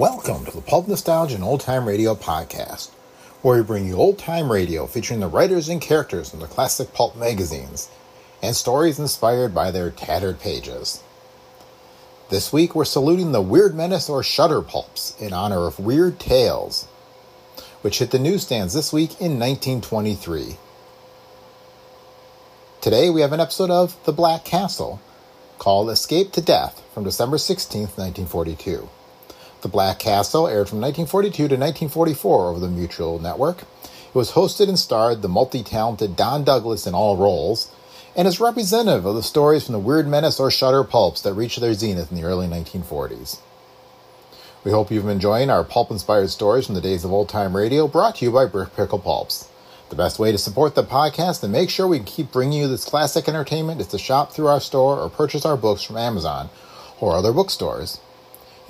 Welcome to the Pulp Nostalgia and Old Time Radio podcast, where we bring you old time radio featuring the writers and characters from the classic pulp magazines and stories inspired by their tattered pages. This week we're saluting the Weird Menace or Shudder pulps in honor of Weird Tales, which hit the newsstands this week in 1923. Today we have an episode of The Black Castle called Escape to Death from December 16, 1942. The Black Castle aired from 1942 to 1944 over the Mutual Network. It was hosted and starred the multi talented Don Douglas in all roles, and is representative of the stories from the Weird Menace or Shudder pulps that reached their zenith in the early 1940s. We hope you've been enjoying our pulp inspired stories from the days of old time radio brought to you by Brick Pickle Pulps. The best way to support the podcast and make sure we keep bringing you this classic entertainment is to shop through our store or purchase our books from Amazon or other bookstores.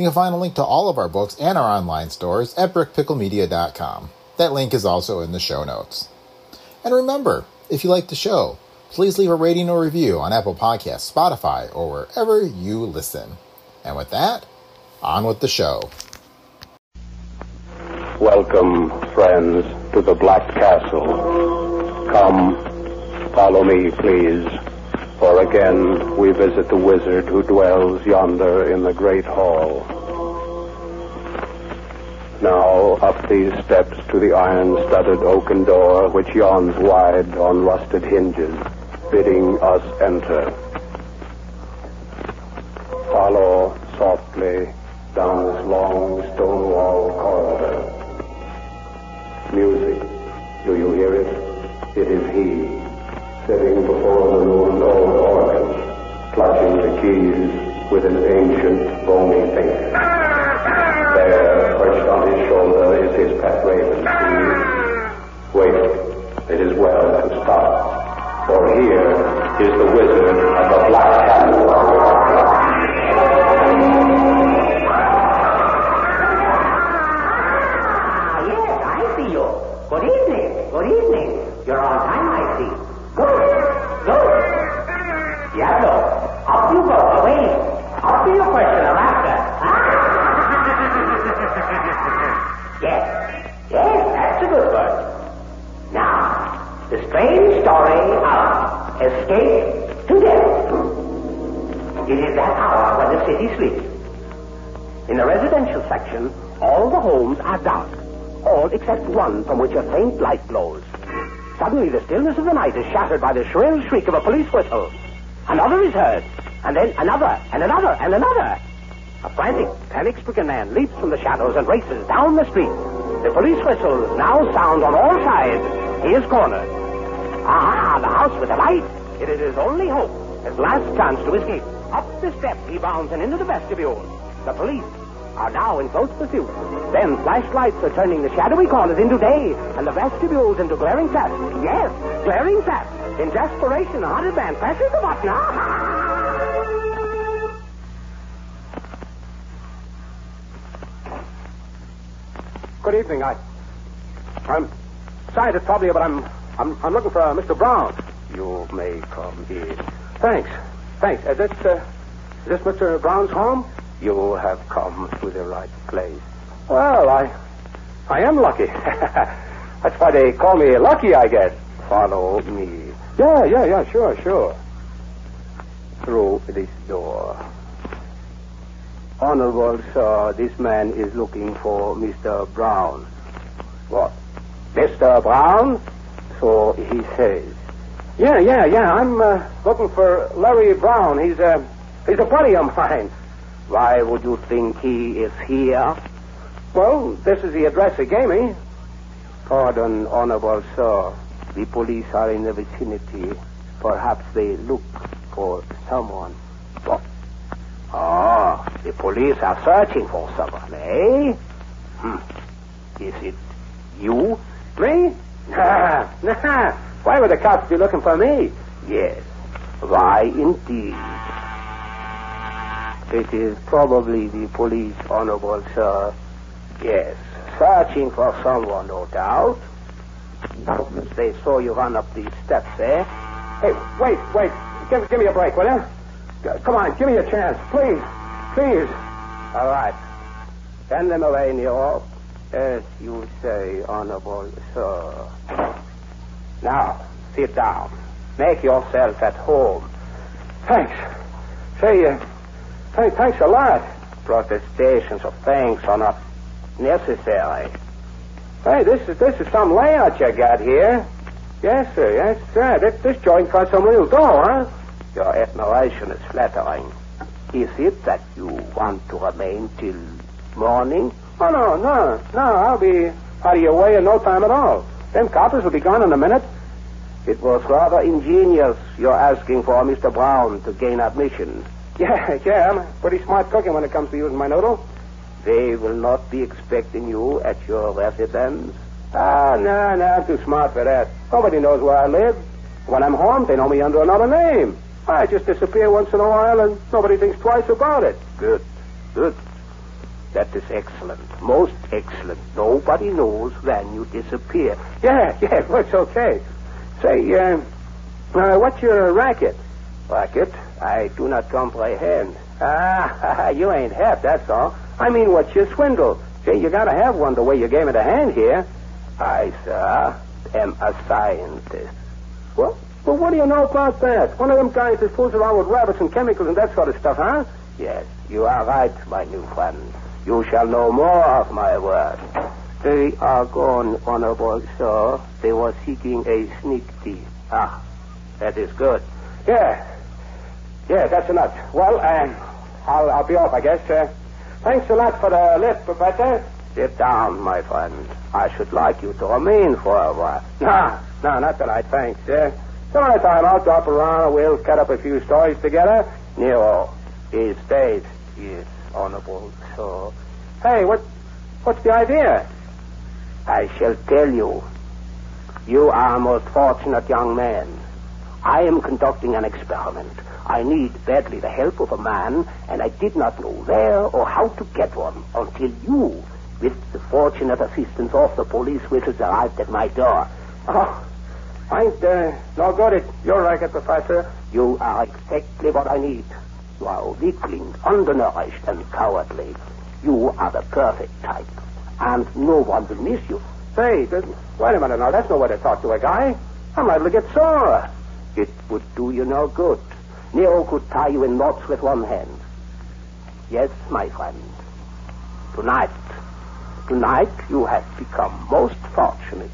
You can find a link to all of our books and our online stores at brickpicklemedia.com. That link is also in the show notes. And remember, if you like the show, please leave a rating or review on Apple Podcasts, Spotify, or wherever you listen. And with that, on with the show. Welcome, friends, to the Black Castle. Come, follow me, please, for again we visit the wizard who dwells yonder in the great hall. Now up these steps to the iron-studded oaken door which yawns wide on rusted hinges, bidding us enter. Follow softly down this long stone wall corridor. Music. Do you hear it? It is he, sitting before the ruined with his ancient bony fingers. There, perched on his shoulder, is his pet raven. Wait. It is well to stop. For here is the wizard of the Black Castle. Escape to death. It is that hour when the city sleeps. In the residential section, all the homes are dark. All except one from which a faint light glows. Suddenly, the stillness of the night is shattered by the shrill shriek of a police whistle. Another is heard, and then another, and another, and another. A frantic, panic-stricken man leaps from the shadows and races down the street. The police whistles now sound on all sides. He is cornered. Ah, the house with the light. It is his only hope, his last chance to escape. Up the steps he bounds and into the vestibule. The police are now in close pursuit. Then flashlights are turning the shadowy corners into day and the vestibules into glaring flash. Yes, glaring flash. In desperation, the haunted man presses the button. Ah! Good evening. I, I'm sorry to trouble you, but I'm, I'm, I'm looking for uh, Mr. Brown. You may come in. Thanks. Thanks. Is this, uh, is this Mr. Brown's home? You have come to the right place. Well, I, I am lucky. That's why they call me lucky, I guess. Follow me Yeah, yeah, yeah. Sure, sure. through this door. Honorable sir, this man is looking for Mr. Brown. What? Mr. Brown? So he says. Yeah, yeah, yeah. I'm uh, looking for Larry Brown. He's a he's a buddy of mine. Why would you think he is here? Well, this is the address he gave me. Pardon, honorable sir. The police are in the vicinity. Perhaps they look for someone. What? Ah, the police are searching for someone, eh? Hmm. Is it you? Me? Nah. Why would the cops be looking for me? Yes. Why, indeed. It is probably the police, honorable sir. Yes. Searching for someone, no doubt. Doubtless they saw you run up these steps, eh? Hey, wait, wait. Give, give me a break, will you? G- Come on, give me a chance, please. Please. All right. Send them away, Nero. As you say, Honorable Sir. Now, sit down. Make yourself at home. Thanks. Say, uh, th- thanks a lot. Protestations of thanks are not necessary. Hey, this is this is some layout you got here. Yes, sir. Yes, sir. This, this joint got some real dough, huh? Your admiration is flattering. Is it that you want to remain till morning? Oh, no, no, no. I'll be out of your way in no time at all. Them coppers will be gone in a minute. It was rather ingenious your asking for Mr. Brown to gain admission. Yeah, yeah, I'm a pretty smart cookie when it comes to using my noodle. They will not be expecting you at your residence. Ah, no, no, I'm too smart for that. Nobody knows where I live. When I'm home, they know me under another name. I just disappear once in a while and nobody thinks twice about it. Good, good. That is excellent. Most excellent. Nobody knows when you disappear. Yeah, yeah, it's okay. Say, uh, uh, what's your racket? Racket? I do not comprehend. Ah, you ain't half, that's all. I mean, what's your swindle? Say, you gotta have one the way you gave it a hand here. I, sir, am a scientist. Well, well, what do you know about that? One of them guys that fools around with rabbits and chemicals and that sort of stuff, huh? Yes, you are right, my new friend. You shall know more of my work. They are gone, Honorable Sir. They were seeking a sneak thief. Ah, that is good. Yeah. Yeah, that's enough. Well, um, I'll, I'll be off, I guess. Uh, thanks a lot for the lift, Professor. Sit down, my friend. I should like you to remain for a while. No, no, not tonight, thanks. Uh, some other time I'll drop around and we'll cut up a few stories together. Nero, he stays. Yes, honorable sir. Hey, what, what's the idea? I shall tell you. You are a most fortunate young man. I am conducting an experiment. I need badly the help of a man, and I did not know where or how to get one until you, with the fortunate assistance of the police whistles, arrived at my door. Oh, I ain't uh, no good at your racket, Professor. You are exactly what I need. You are a weakling, undernourished, and cowardly. You are the perfect type, and no one will miss you. Say, wait a minute now. That's no way to talk to a guy. I'm liable to get sore. It would do you no good. Nero could tie you in knots with one hand. Yes, my friend. Tonight, tonight you have become most fortunate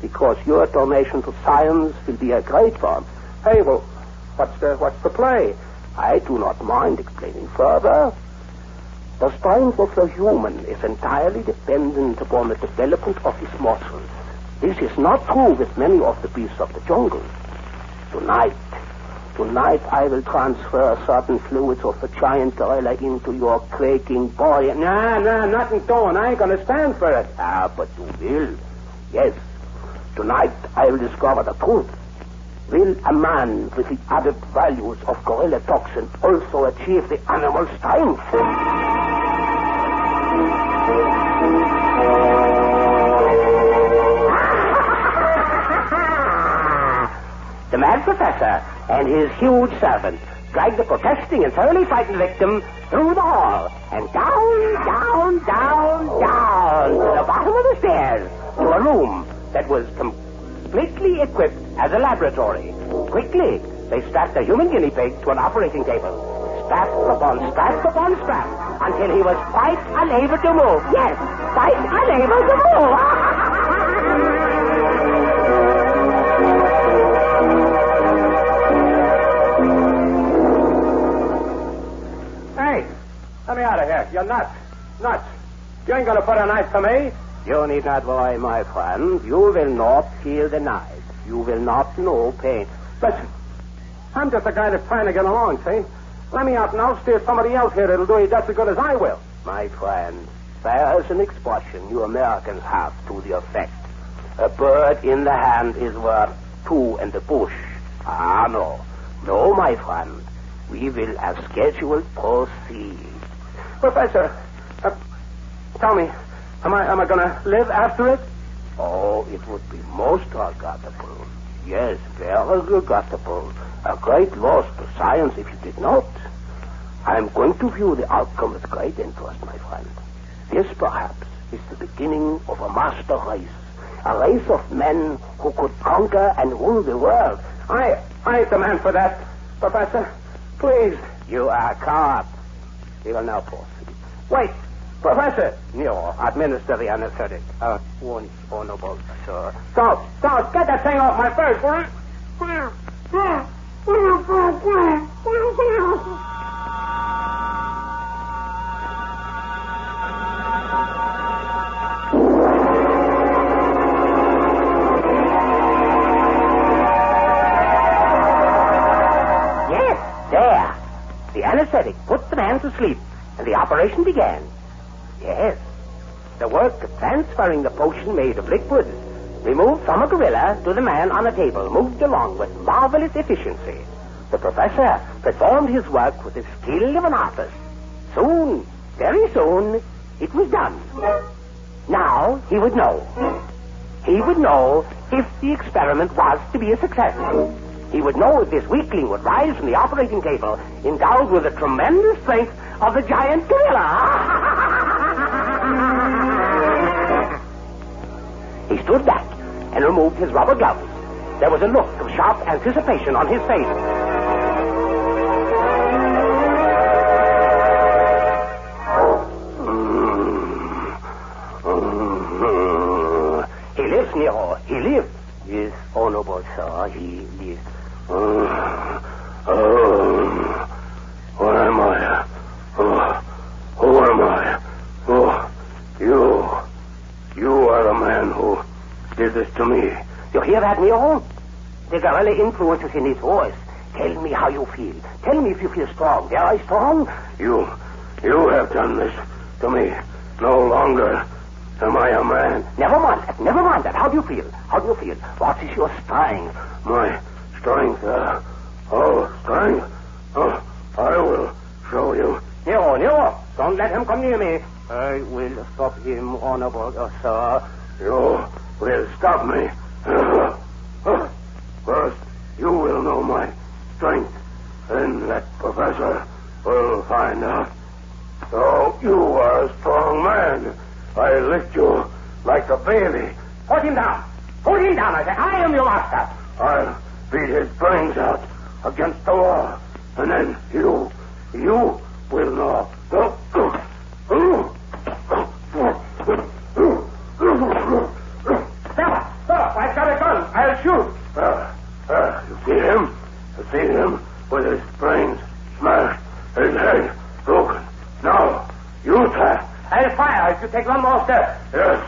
because your donation to science will be a great one. Hey, well, what's the what's the play? I do not mind explaining further. The strength of the human is entirely dependent upon the development of his muscles. This is not true with many of the beasts of the jungle. Tonight, tonight I will transfer certain fluids of the giant gorilla into your quaking body. Nah, nah, nothing doing. I ain't gonna stand for it. Ah, but you will. Yes. Tonight I will discover the truth. Will a man with the added values of gorilla toxin also achieve the animal strength? The mad professor and his huge servant dragged the protesting and thoroughly frightened victim through the hall and down, down, down, down to the bottom of the stairs to a room that was completely equipped as a laboratory. Quickly, they strapped the human guinea pig to an operating table. Strap upon strap upon strap until he was quite unable to move. Yes, quite unable to move. Hey, let me out of here. You're nuts. Nuts. You ain't gonna put a knife to me. You need not worry, my friend. You will not feel the knife. You will not know pain. Listen, I'm just a guy that's trying to get along, see? Let me out and I'll steer somebody else here that'll do you just as good as I will. My friend, there is an expression you Americans have to the effect. A bird in the hand is worth two in the bush. Ah, no. No, my friend. We will, as scheduled, proceed. Professor, uh, tell me, am I am I gonna live after it? Oh, it would be most regrettable. Yes, very regrettable. A great loss to science if you did not. I'm going to view the outcome with great interest, my friend. This, perhaps, is the beginning of a master race. A race of men who could conquer and rule the world. I, I the man for that, Professor. Please. You are caught. We will now proceed. Wait, Professor. No, administer the anesthetic. Uh, one honorable, sir. Stop, stop, get that thing off my face, will you? Yes, there. The anesthetic put the man to sleep, and the operation began. Yes. The work of transferring the potion made of liquid, removed from a gorilla to the man on a table, moved along with marvelous efficiency. The professor performed his work with the skill of an artist. Soon, very soon, it was done. Now he would know. He would know if the experiment was to be a success. He would know if this weakling would rise from the operating table endowed with the tremendous strength of the giant gorilla. he stood back and removed his rubber gloves. There was a look of sharp anticipation on his face. He lives, Nero. He lives. Yes, honorable sir, he lives. Oh, Uh, um, what am I? Uh, who am I? Oh, you. You are the man who did this to me. You hear that, Nero? The gorilla influences in his voice. Tell me how you feel. Tell me if you feel strong. Am I strong? You, you have done this to me. No longer am I a man. Never mind that. Never mind that. How do you feel? How do you feel? What is your strength? My strength, uh, oh, strength? Oh, I will show you. Nero, Nero, don't let him come near me. I will stop him, honorable uh, sir. You will stop me. First, you will know my strength. Then that professor will find out. So you are a strong man. I lift you like a baby. Put him down. Put him down. I say, I am your master. I'll beat his brains out against the wall. And then you, you will know. Stop. Stop. I've got a gun. I'll shoot. Uh, uh, you see him? You see him with his brains smashed, his head broken. Now, you try. I'll fire if you take one more step. Yes,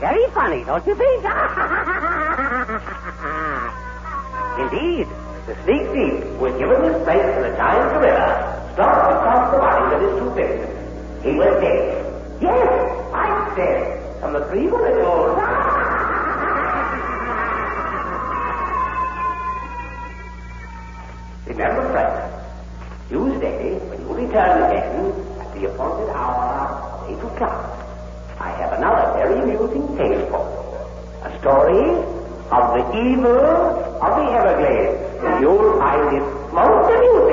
very funny, don't you think? Indeed, the sneak thief who had given this place to the giant gorilla stopped across the body of his two victims. He was dead. Yes, I'm dead. From the three bullet holes. Remember, friends, Tuesday, when you return again at the appointed hour of 8 o'clock, I have another amusing tale for you. A story of the evil of the Everglades. You'll find it most amusing.